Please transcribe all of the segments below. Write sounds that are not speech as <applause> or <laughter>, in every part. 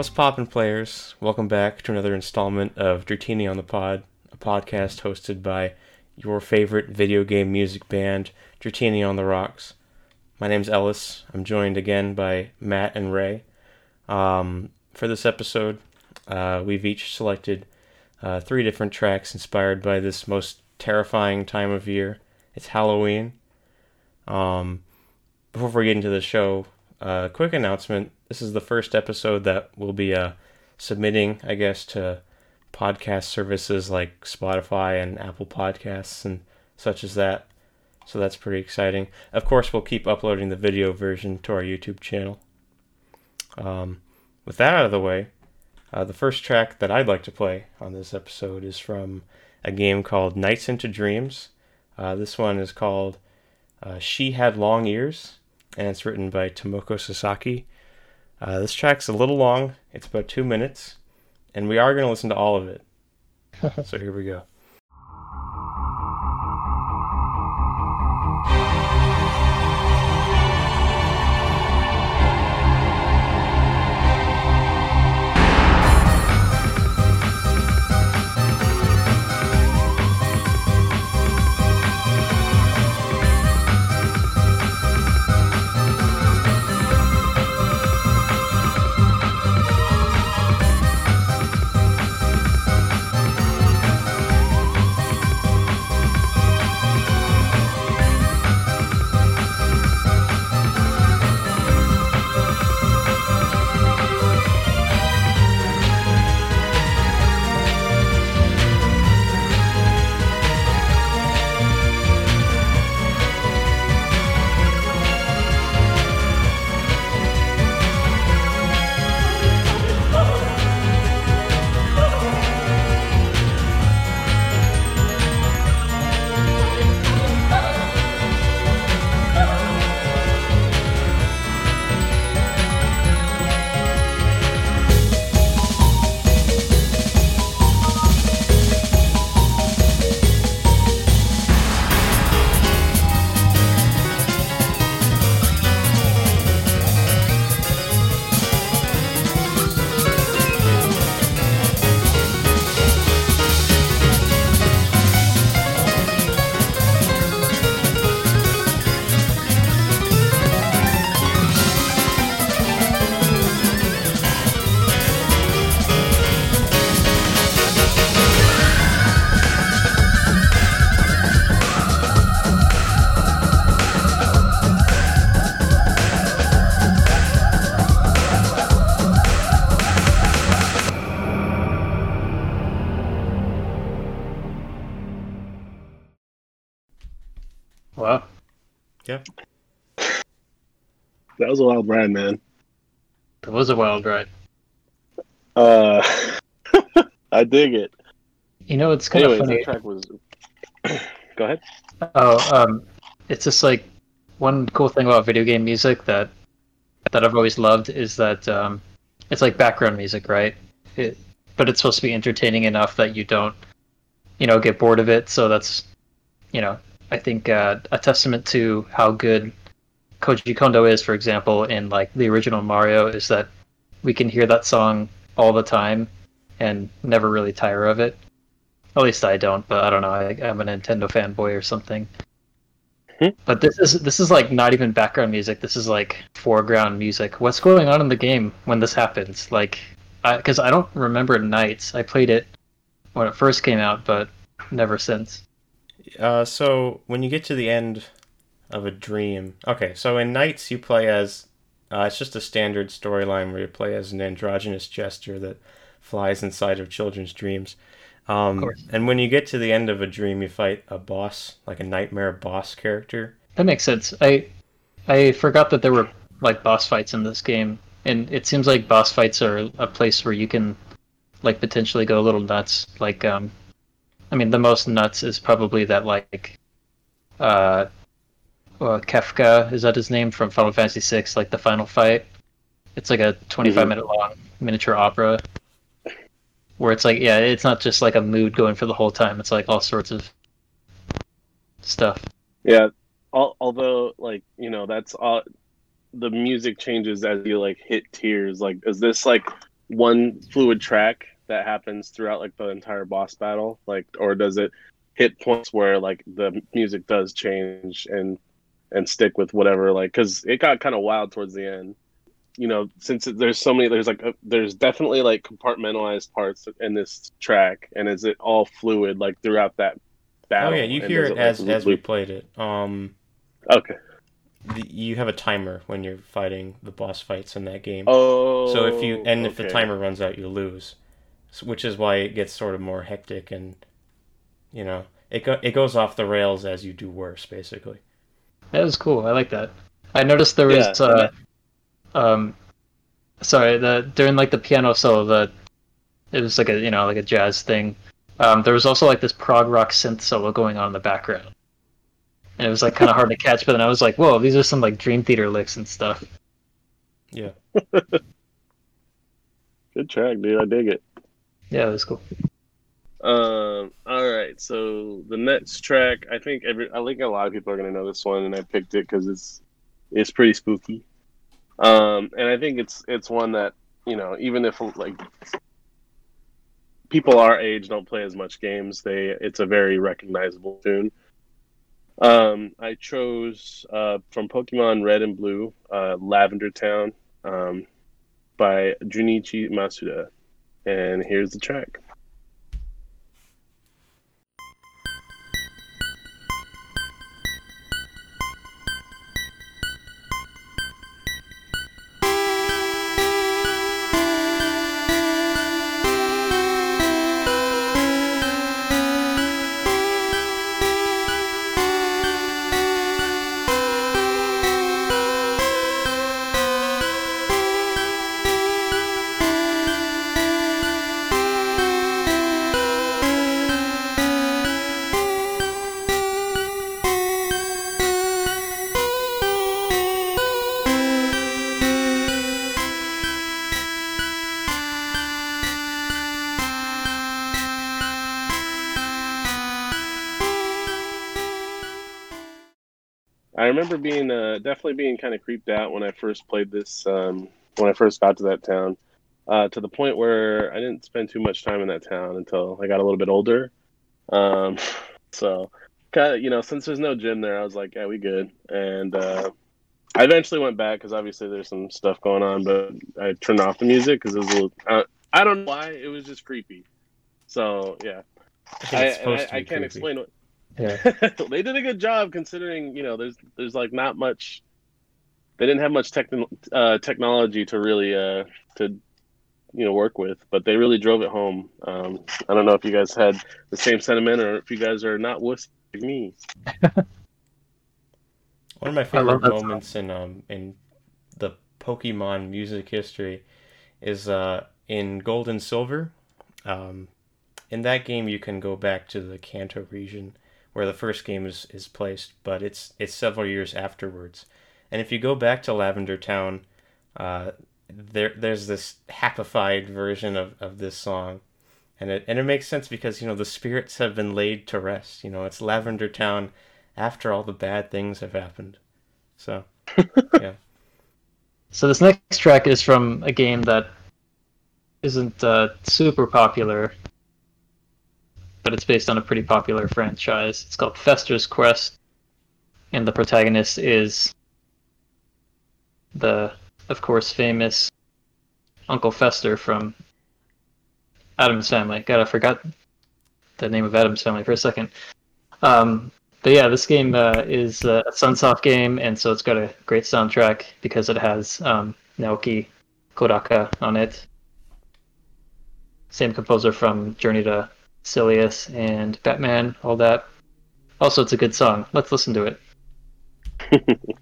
What's poppin', players? Welcome back to another installment of Dratini on the Pod, a podcast hosted by your favorite video game music band, Dratini on the Rocks. My name's Ellis. I'm joined again by Matt and Ray. Um, for this episode, uh, we've each selected uh, three different tracks inspired by this most terrifying time of year. It's Halloween. Um, before we get into the show, uh, quick announcement. This is the first episode that we'll be uh, submitting, I guess, to podcast services like Spotify and Apple Podcasts and such as that. So that's pretty exciting. Of course, we'll keep uploading the video version to our YouTube channel. Um, with that out of the way, uh, the first track that I'd like to play on this episode is from a game called Nights into Dreams. Uh, this one is called uh, She Had Long Ears, and it's written by Tomoko Sasaki. Uh, this track's a little long, it's about two minutes, and we are going to listen to all of it. <laughs> so here we go. Wow. Yeah. That was a wild ride, man. It was a wild ride. Uh, <laughs> I dig it. You know, it's kind Anyways, of funny. that track was. <clears throat> Go ahead. Oh, um, it's just like one cool thing about video game music that that I've always loved is that um, it's like background music, right? It, but it's supposed to be entertaining enough that you don't, you know, get bored of it. So that's, you know, I think uh, a testament to how good Koji Kondo is, for example, in like the original Mario, is that we can hear that song all the time and never really tire of it. At least I don't, but I don't know. I, I'm a Nintendo fanboy or something. Hmm. But this is this is like not even background music. This is like foreground music. What's going on in the game when this happens? Like, because I, don't remember Nights. I played it when it first came out, but never since. Uh, so when you get to the end of a dream, okay. So in Nights, you play as uh, it's just a standard storyline where you play as an androgynous jester that flies inside of children's dreams. Um, course. and when you get to the end of a dream, you fight a boss, like a nightmare boss character. That makes sense. I I forgot that there were like boss fights in this game, and it seems like boss fights are a place where you can like potentially go a little nuts. Like, um, I mean, the most nuts is probably that like, uh, uh Kefka is that his name from Final Fantasy VI? Like the final fight. It's like a 25 Mhm. minute long miniature opera where it's like yeah, it's not just like a mood going for the whole time. It's like all sorts of stuff. Yeah. Al- although, like you know, that's all. The music changes as you like hit tears. Like, is this like one fluid track that happens throughout like the entire boss battle, like, or does it hit points where like the music does change and and stick with whatever like because it got kind of wild towards the end. You know since there's so many there's like a, there's definitely like compartmentalized parts in this track and is it all fluid like throughout that battle? Oh yeah, you And hear it like, as as we played it. Um, okay. you have a timer when you're fighting the boss fights in that game. oh so if you and if the timer runs out, you lose, which is why it gets sort of more hectic and you know it go, it goes off the rails as you do worse, basically. That was cool. I like that. I noticed there was Yeah, uh, um, sorry, the during like the piano solo, the it was like a you know like a jazz thing. Um, there was also like this prog rock synth solo going on in the background, and it was like kind of hard to catch. But then I was like, whoa, these are some like Dream Theater licks and stuff. Yeah. <laughs> good track dude i dig it Yeah, it was cool. Um. All right. So the next track, I think every, I think a lot of people are gonna know this one, and I picked it because it's it's pretty spooky. Um, and I think it's it's one that you know, even if like people our age don't play as much games, they it's a very recognizable tune. Um, I chose uh, from Pokemon Red and Blue, uh, Lavender Town, um, by Junichi Masuda, and here's the track. I remember being uh, definitely being kind of creeped out when I first played this. Um, when I first got to that town, uh, to the point where I didn't spend too much time in that town until I got a little bit older. Um, <laughs> so, kind of, you know, since there's no gym there, I was like, yeah, we good. And uh, I eventually went back because obviously there's some stuff going on, but I turned off the music because it was a little. Uh, I don't know why it was just creepy. So yeah, I I, I, I can't creepy. explain what Yeah. <laughs> they did a good job considering you know there's there's like not much they didn't have much techn- uh, technology to really uh, to you know work with but they really drove it home um, i don't know if you guys had the same sentiment or if you guys are not wuss like me One of my favorite that song. moments in um in the Pokemon music history is uh in Gold and Silver. Um, in that game, you can go back to the Kanto region where the first game is, is placed, but it's it's several years afterwards. And if you go back to Lavender Town, uh, there there's this happified version of, of this song. And it and it makes sense because you know the spirits have been laid to rest. You know it's Lavender Town after all the bad things have happened. So <laughs> yeah. So this next track is from a game that isn't uh, super popular, but it's based on a pretty popular franchise. It's called Fester's Quest, and the protagonist is the, of course, famous Uncle Fester from Addams Family. God, I forgot the name of Addams Family for a second. Um, but yeah, this game uh, is a Sunsoft game, and so it's got a great soundtrack because it has um, Naoki Kodaka on it. Same composer from Journey to Silius and Batman, all that. Also, it's a good song. Let's listen to it. <laughs>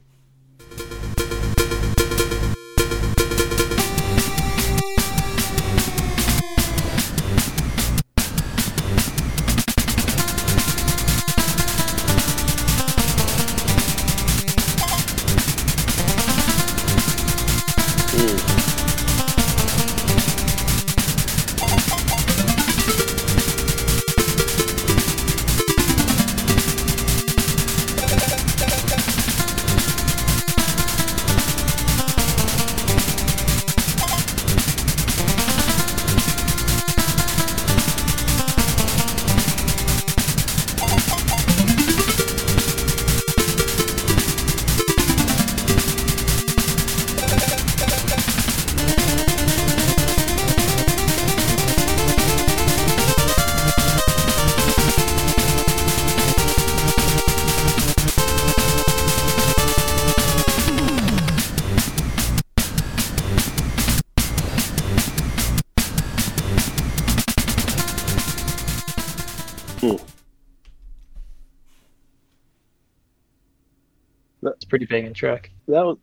That's pretty banging track. That was,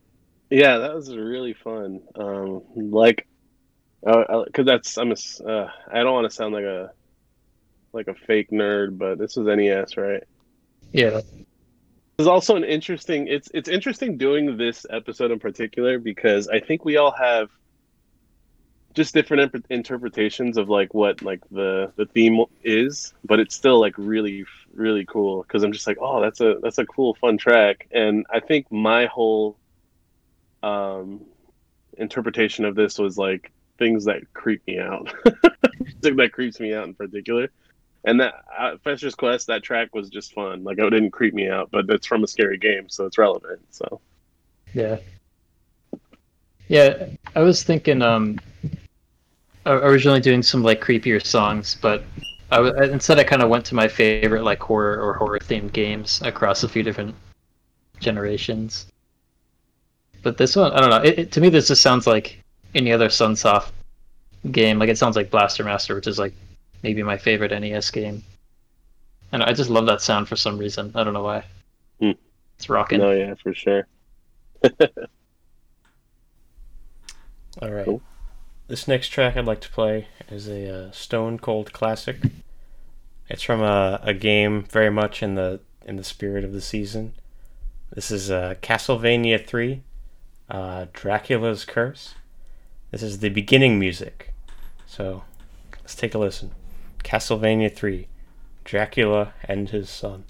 yeah, that was really fun. Um, like, because uh, that's I'm a, uh, I don't want to sound like a like a fake nerd, but this was NES, right? Yeah. It's also an interesting. It's it's interesting doing this episode in particular because I think we all have just different imp- interpretations of like what like the the theme is, but it's still like really really cool because I'm just like, oh, that's a that's a cool fun track, and I think my whole um interpretation of this was like things that creep me out, <laughs> that creeps me out in particular. And that uh, Fester's Quest, that track was just fun. Like it didn't creep me out, but it's from a scary game, so it's relevant. So yeah, yeah. I was thinking um originally doing some like creepier songs, but I w- instead I kind of went to my favorite like horror or horror themed games across a few different generations. But this one, I don't know. It, it, to me, this just sounds like any other Sunsoft game. Like it sounds like Blaster Master, which is like maybe my favorite NES game. And I just love that sound for some reason. I don't know why. Hmm. It's rocking. No, yeah, for sure. <laughs> All right. Cool. This next track I'd like to play is a uh, Stone Cold classic. It's from a, a game very much in the in the spirit of the season. This is uh, Castlevania 3, uh, Dracula's Curse. This is the beginning music. So let's take a listen. Castlevania 3, Dracula and his son.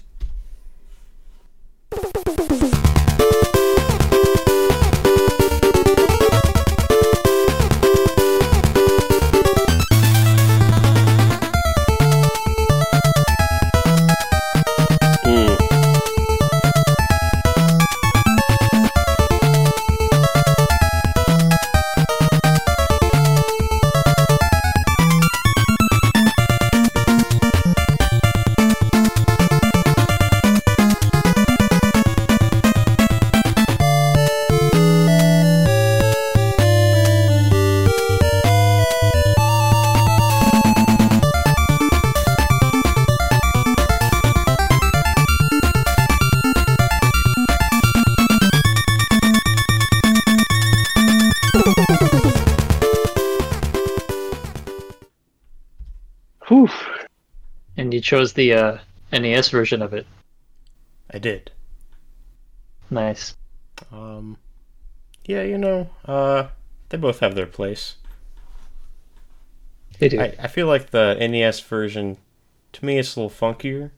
Chose the uh, NES version of it. I did. Nice. Um, yeah, you know, uh, they both have their place. They do. I, I feel like the NES version, to me, it's a little funkier.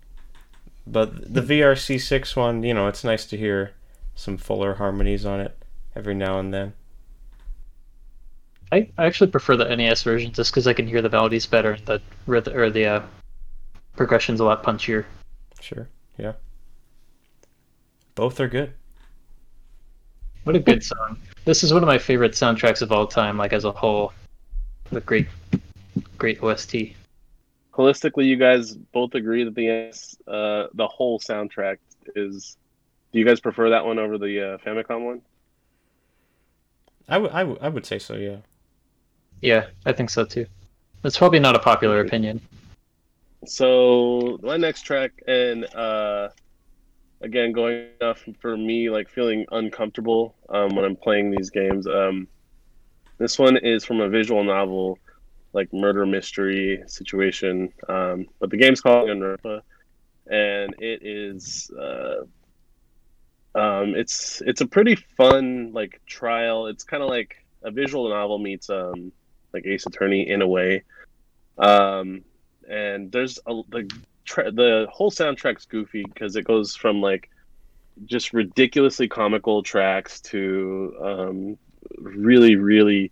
But the VRC6 one, you know, it's nice to hear some fuller harmonies on it every now and then. I, I actually prefer the NES version just because I can hear the melodies better. And the rhythm or the uh, progression's a lot punchier. Sure. Yeah. Both are good. What a good song. This is one of my favorite soundtracks of all time, like as a whole. The great great OST. Holistically, you guys both agree that the uh, the whole soundtrack is. Do you guys prefer that one over the uh, Famicom one? I would I, w- I would say so. Yeah. Yeah, I think so too. It's probably not a popular opinion so my next track and uh again going off for me like feeling uncomfortable um when i'm playing these games um this one is from a visual novel like murder mystery situation um but the game's called Danganronpa, and it is uh um it's it's a pretty fun like trial. It's kind of like a visual novel meets um like ace attorney in a way. Um and there's a the tra- the whole soundtrack's goofy because it goes from like just ridiculously comical tracks to um, really really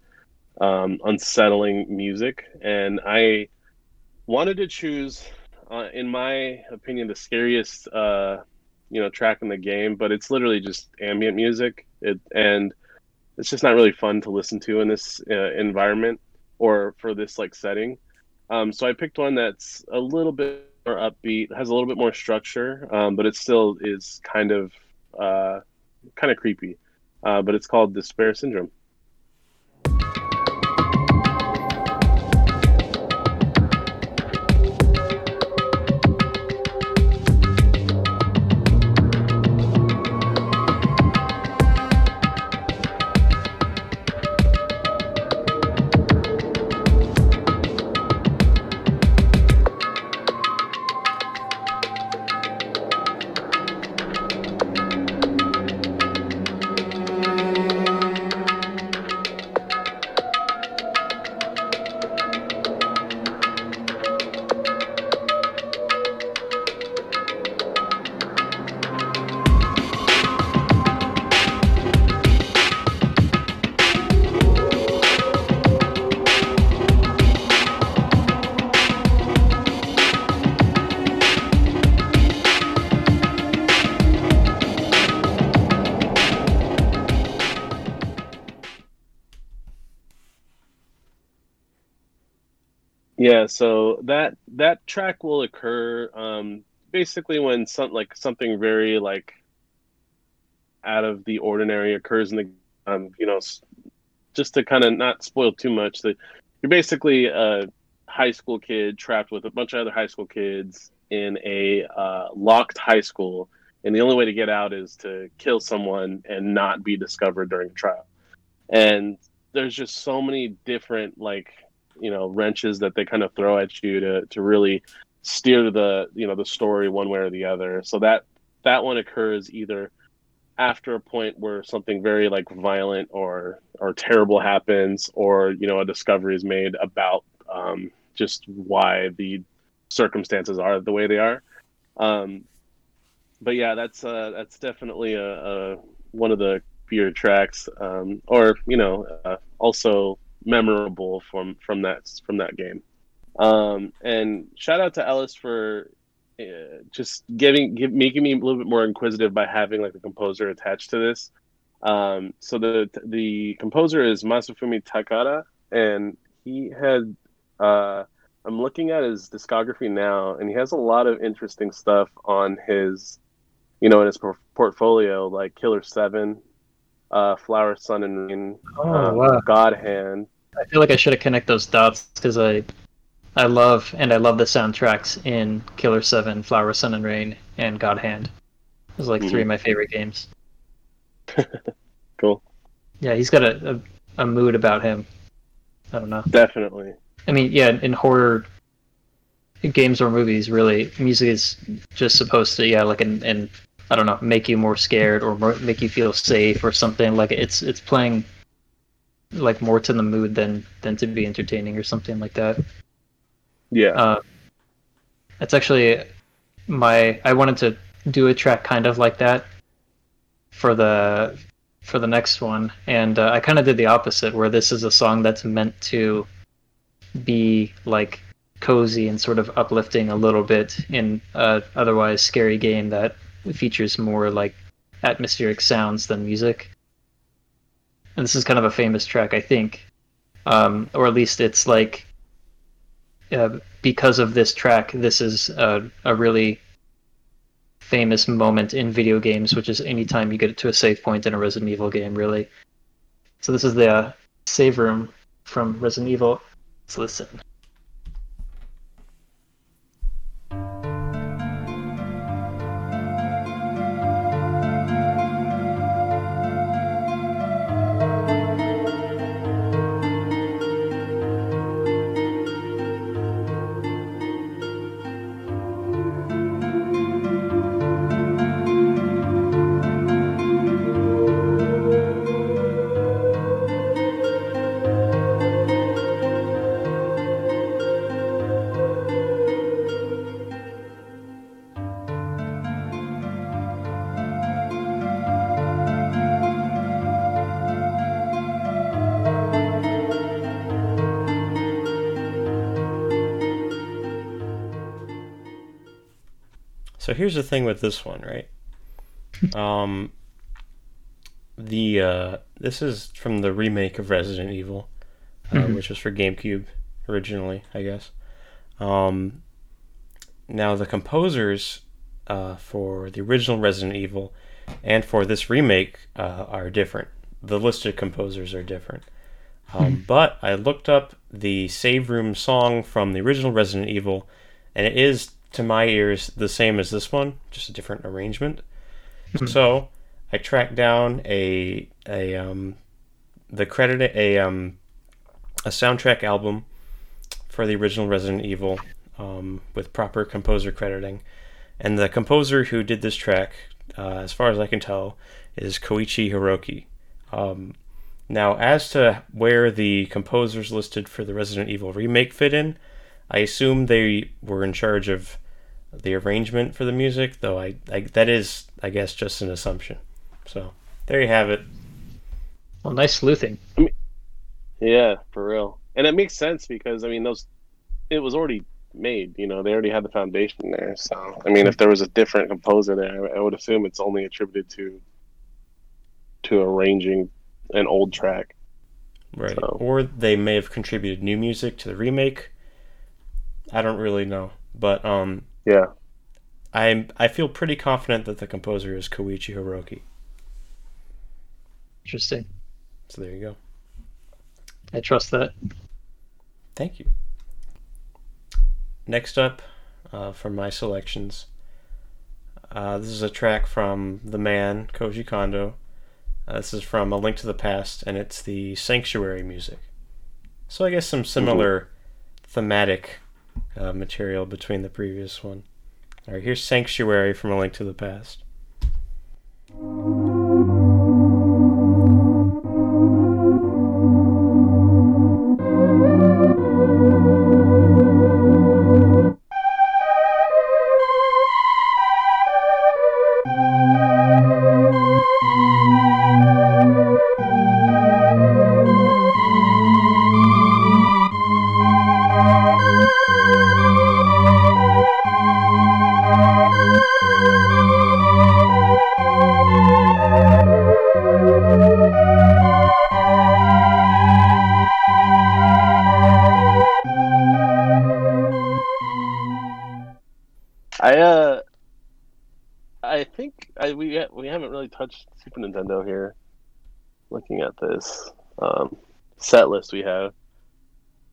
um, unsettling music, and I wanted to choose, uh, in my opinion, the scariest uh, you know track in the game, but it's literally just ambient music. It and it's just not really fun to listen to in this uh, environment or for this like setting. Um, so I picked one that's a little bit more upbeat, has a little bit more structure, um, but it still is kind of uh, kind of creepy. Uh, but it's called Despair Syndrome. Yeah, so that that track will occur um, basically when some like something very like out of the ordinary occurs in the um, you know just to kind of not spoil too much that you're basically a high school kid trapped with a bunch of other high school kids in a uh, locked high school and the only way to get out is to kill someone and not be discovered during trial. And there's just so many different like you know wrenches that they kind of throw at you to to really steer the you know the story one way or the other. So that that one occurs either after a point where something very like violent or or terrible happens or you know a discovery is made about um, just why the circumstances are the way they are. Um, but yeah that's uh, that's definitely a, a one of the fear tracks um, or you know uh, also memorable from from that from that game um, and shout out to ellis for uh, just giving give, making me a little bit more inquisitive by having like a composer attached to this. Um, so the the composer is Masafumi Takada, and he had uh, I'm looking at his discography now, and he has a lot of interesting stuff on his, you know, in his portfolio, like Killer Seven, uh, Flower, Sun, and Rain, oh, uh, wow. God Hand. I feel like I should have connected those dots because I I love and I love the soundtracks in Killer Seven, Flower, Sun and Rain, and God Hand. Those are like mm-hmm. three of my favorite games. <laughs> cool. Yeah, he's got a, a, a mood about him. I don't know. Definitely. I mean, yeah, in horror games or movies, really, music is just supposed to, yeah, like, and, and I don't know, make you more scared or more, make you feel safe or something. Like it's it's playing like more to the mood than than to be entertaining or something like that. Yeah. Uh, it's actually my I wanted to do a track kind of like that for the for the next one, and uh, I kind of did the opposite, where this is a song that's meant to be like cozy and sort of uplifting a little bit in a otherwise scary game that features more like atmospheric sounds than music. And this is kind of a famous track, I think, um, or at least it's like uh, because of this track, this is a, a, really famous moment in video games, which is anytime you get to a save point in a Resident Evil game, really. So this is the uh, save room from Resident Evil. Let's listen. So here's the thing with this one, right? Um, the uh, this is from the remake of Resident Evil, uh, mm-hmm. which was for GameCube originally, I guess. Um, now the composers uh, for the original Resident Evil and for this remake uh, are different. The listed composers are different. Um, mm-hmm. But I looked up the save room song from the original Resident Evil, and it is to my ears the same as this one, just a different arrangement. Mm-hmm. So I tracked down a a um the credit a um a soundtrack album for the original Resident Evil um, with proper composer crediting, and the composer who did this track, uh, as far as I can tell, is Koichi Hiroki. Um, now, as to where the composers listed for the Resident Evil remake fit in, I assume they were in charge of the arrangement for the music, though I, I that is I guess just an assumption. So there you have it. Well, nice sleuthing. I mean, yeah, for real, and it makes sense because I mean those it was already made. You know, they already had the foundation there. So I mean, if there was a different composer there, I would assume it's only attributed to to arranging an old track. Right. So. Or they may have contributed new music to the remake I don't really know, but um, Yeah. I I feel pretty confident that the composer is Koichi Hiroki. Interesting. So there you go. I trust that. Thank you. Next up, uh, from my selections, uh, this is a track from the man Koji Kondo. Uh, this is from A Link to the Past, and it's the Sanctuary music. So I guess some similar thematic uh, material between the previous one. All right, here's Sanctuary from A Link to the Past. This um, set list we have,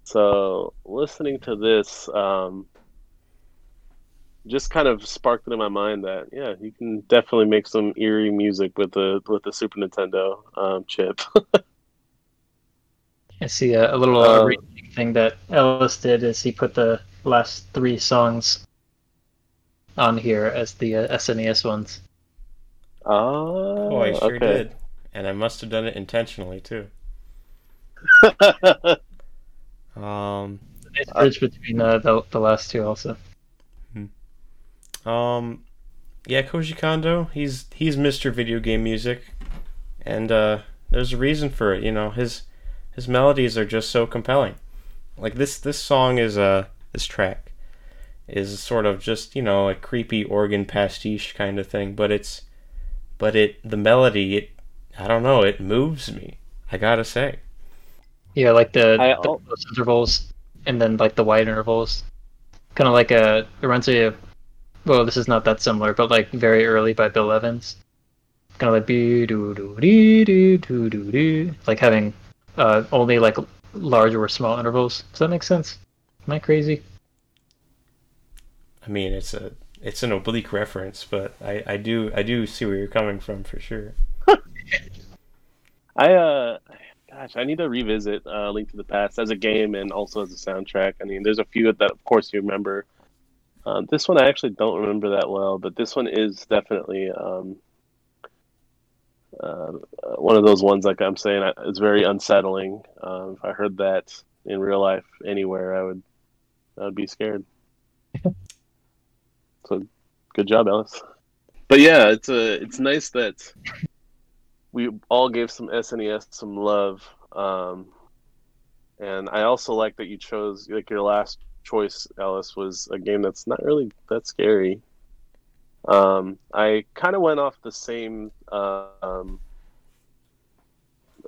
so listening to this um, just kind of sparked it in my mind that yeah, you can definitely make some eerie music with the with the Super Nintendo um, chip. <laughs> I see a, a little uh, Uh, thing that Ellis did is he put the last three songs on here as the uh, SNES ones. oh, Oh, I sure okay. did. And I must have done it intentionally, too. <laughs> Um, Nice bridge between uh, the the last two also. Um, yeah, Koji Kondo, he's he's Mr. Video Game Music, and uh, there's a reason for it. You know, his his melodies are just so compelling. Like this this song is uh this track is sort of just you know a creepy organ pastiche kind of thing, but it's but it the melody it I don't know it moves me. I gotta say. Yeah, like the, I the close intervals and then like the wide intervals. Kind of like a it reminds me of well, this is not that similar, but like very early by Bill Evans. Kind of like be do do dee do do do do, like having uh, only like large or small intervals. Does that make sense? Am I crazy? I mean, it's a it's an oblique reference, but I, I do I do see where you're coming from for sure. I uh, gosh, I need to revisit uh, Link to the Past as a game and also as a soundtrack. I mean, there's a few that, of course, you remember. Uh, this one I actually don't remember that well, but this one is definitely um, uh, uh, one of those ones. Like I'm saying, it's very unsettling. Um, if I heard that in real life anywhere, I would I would be scared. <laughs> so, good job, Ellis. But yeah, it's a it's nice that we all gave some SNES some love. Um, and I also like that you chose like your last choice, Ellis, was a game that's not really that scary. Um, I kind of went off the same, um,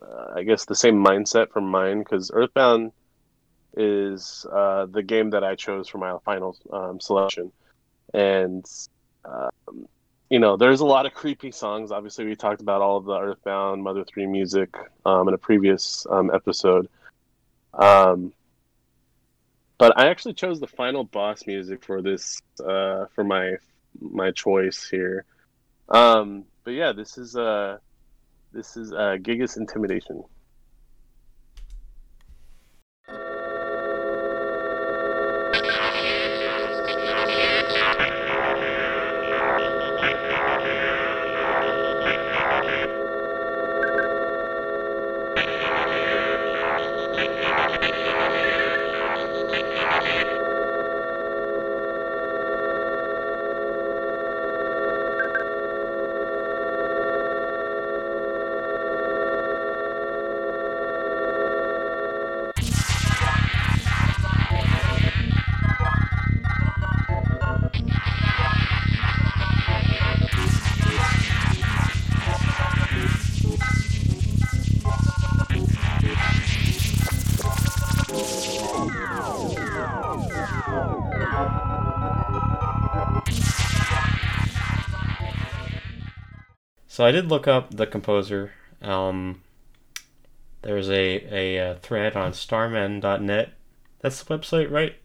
uh, I guess the same mindset from mine because Earthbound is uh, the game that I chose for my final um, selection, and um, you know, there's a lot of creepy songs. Obviously, we talked about all of the Earthbound Mother 3 music um, in a previous um, episode. Um, but I actually chose the final boss music for this uh, for my my choice here. Um, but yeah, this is uh, this is uh, Giygas Intimidation. So I did look up the composer. Um, there's a, a, uh thread on starmen.net. That's the website, right?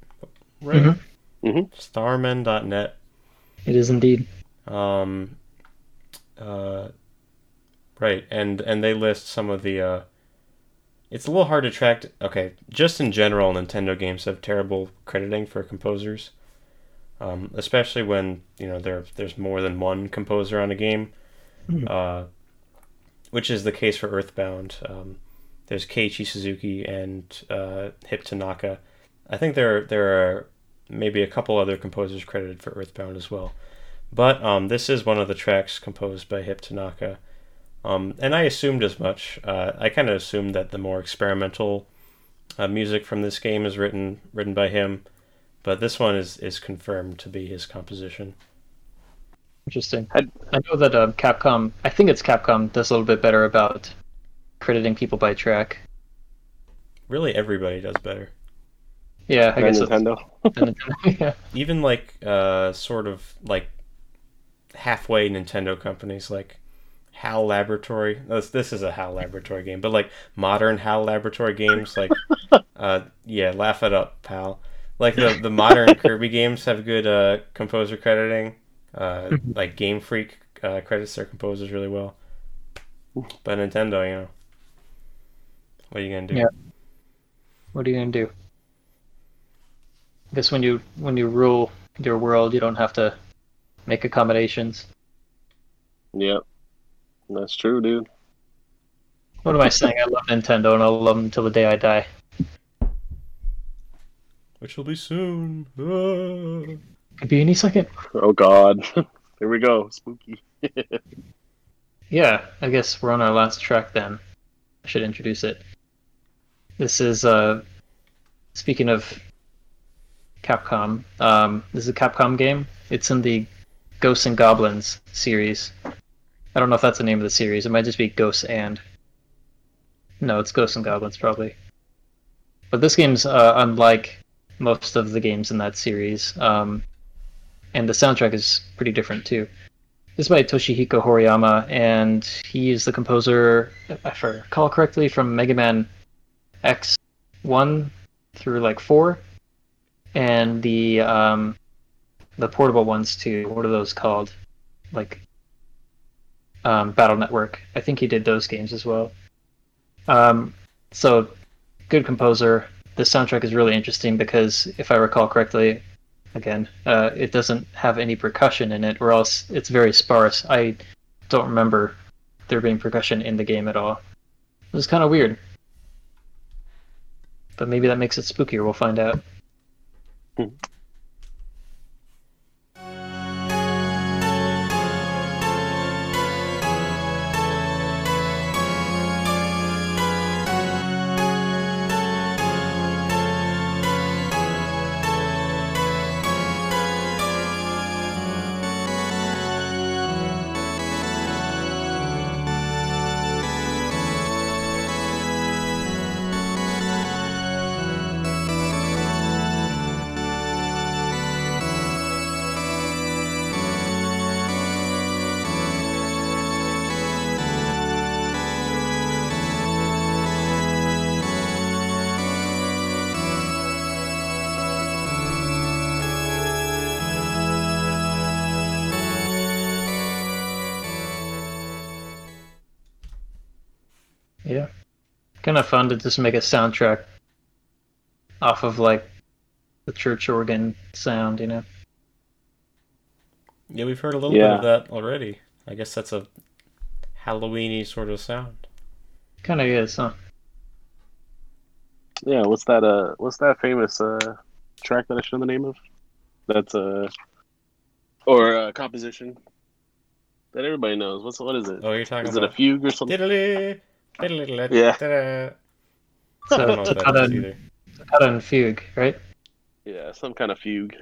Right. Mhm. Mhm. Starmen.net. It is indeed. Um, uh, right, and and they list some of the. Uh, it's a little hard to track. Okay, just in general, Nintendo games have terrible crediting for composers, um, especially when you know there there's more than one composer on a game. Uh, which is the case for Earthbound. Um, there's Keiichi Suzuki and uh, Hip Tanaka. I think there there are maybe a couple other composers credited for Earthbound as well. But um, this is one of the tracks composed by Hip Tanaka. Um, and I assumed as much. Uh, I kind of assumed that the more experimental uh, music from this game is written written by him, but this one is, is confirmed to be his composition. Interesting. Had- I know that um, Capcom, I think it's Capcom, does a little bit better about crediting people by track. Really, everybody does better. Yeah, I Than guess Nintendo. <laughs> Nintendo. yeah. <laughs> Even like uh, sort of like halfway Nintendo companies like HAL Laboratory. This, this is a HAL Laboratory game, but like modern HAL Laboratory games, like <laughs> uh, yeah, laugh it up, pal. Like the the modern Kirby games have good uh, composer crediting. Uh, like Game Freak uh, credits their composers really well. But Nintendo, you know, what are you gonna do? Yeah. What are you gonna do? I guess when you when you rule your world, you don't have to make accommodations. Yep. That's true, dude. What am I saying? I love Nintendo, and I'll love them until the day I die. Which will be soon. Ah. Could be any second. Oh God. <laughs> Here we go. Spooky. <laughs> Yeah, I guess we're on our last track then. I should introduce it. This is uh speaking of Capcom, um this is a Capcom game. It's in the Ghosts and Goblins series. I don't know if that's the name of the series. It might just be Ghosts and No, it's Ghosts and Goblins probably. But this game's uh, unlike most of the games in that series. Um and the soundtrack is pretty different too. This is by Toshihiko Horiyama, and he is the composer, if I recall correctly, from Mega Man X1 through like 4, and the um, the portable ones too. What are those called? Like um, Battle Network. I think he did those games as well. Um, so, good composer. The soundtrack is really interesting because, if I recall correctly, again. Uh, it doesn't have any percussion in it, or else it's very sparse. I don't remember there being percussion in the game at all. It was kind of weird. But maybe that makes it spookier, we'll find out. Yeah. Kind of fun to just make a soundtrack off of like the church organ sound, you know? Yeah, we've heard a little Yeah. bit of that already. I guess that's a Halloweeny sort of sound. Kind of is, huh? Yeah. What's that? Uh, what's that famous uh track that I should know the name of? That's uh, or uh, composition that everybody knows. What's what is it? Oh, you're talking Is it a fugue or something? Diddly, diddly, Yeah. So I don't know what Toccata that is and, either. And Fugue, right? Yeah, some kind of fugue.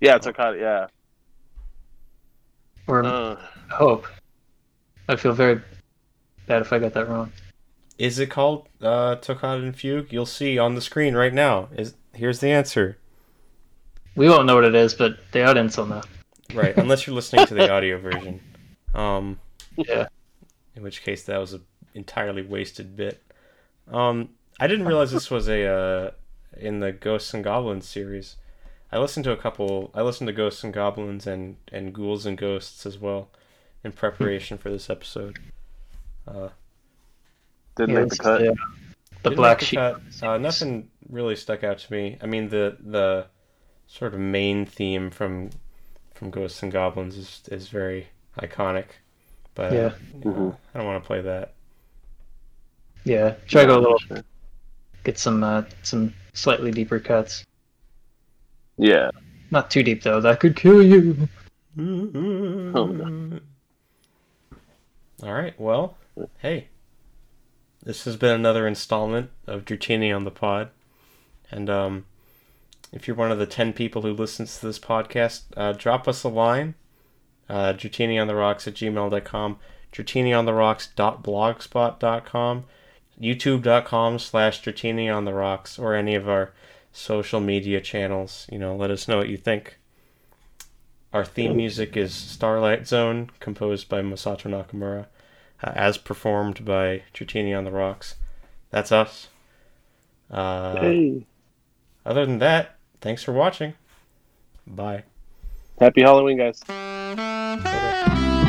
Yeah, it's a kind of yeah. Or Uh, Hope. I feel very bad if I got that wrong. Is it called uh, Toccata and Fugue? You'll see on the screen right now. Is here's the answer. We won't know what it is, but the audience will know. Right, unless you're listening to the audio version. <laughs> Um, Yeah. in which case that was an entirely wasted bit. Um, I didn't realize this was a uh, in the Ghosts and Goblins series. I listened to a couple. I listened to Ghosts and Goblins and and Ghouls and Ghosts as well in preparation for this episode. Uh, Didn't Yeah, make the cut. The, the Didn't black make the sheep. Uh, nothing really stuck out to me. I mean, the the sort of main theme from from Ghosts and Goblins is is very iconic, but uh, Yeah. you know, Mhm. I don't want to play that. Yeah, try to go a little, Sure. get some uh, some slightly deeper cuts. Yeah. Not too deep though. That could kill you. no. All right. Well, hey, this has been another installment of Dratini on the pod, and um, if you're one of the ten people who listens to this podcast, uh, drop us a line. Uh, on the rocks at gmail.com, Dratini on the DratiniOnTheRocks.blogspot.com, YouTube.com slash DratiniOnTheRocks, or any of our social media channels. You know, let us know what you think. Our theme music is Starlight Zone, composed by Masato Nakamura, uh, as performed by Dratini on the Rocks. That's us. Uh, Hey. Other than that, thanks for watching. Bye. Happy Halloween, guys. Bye-bye.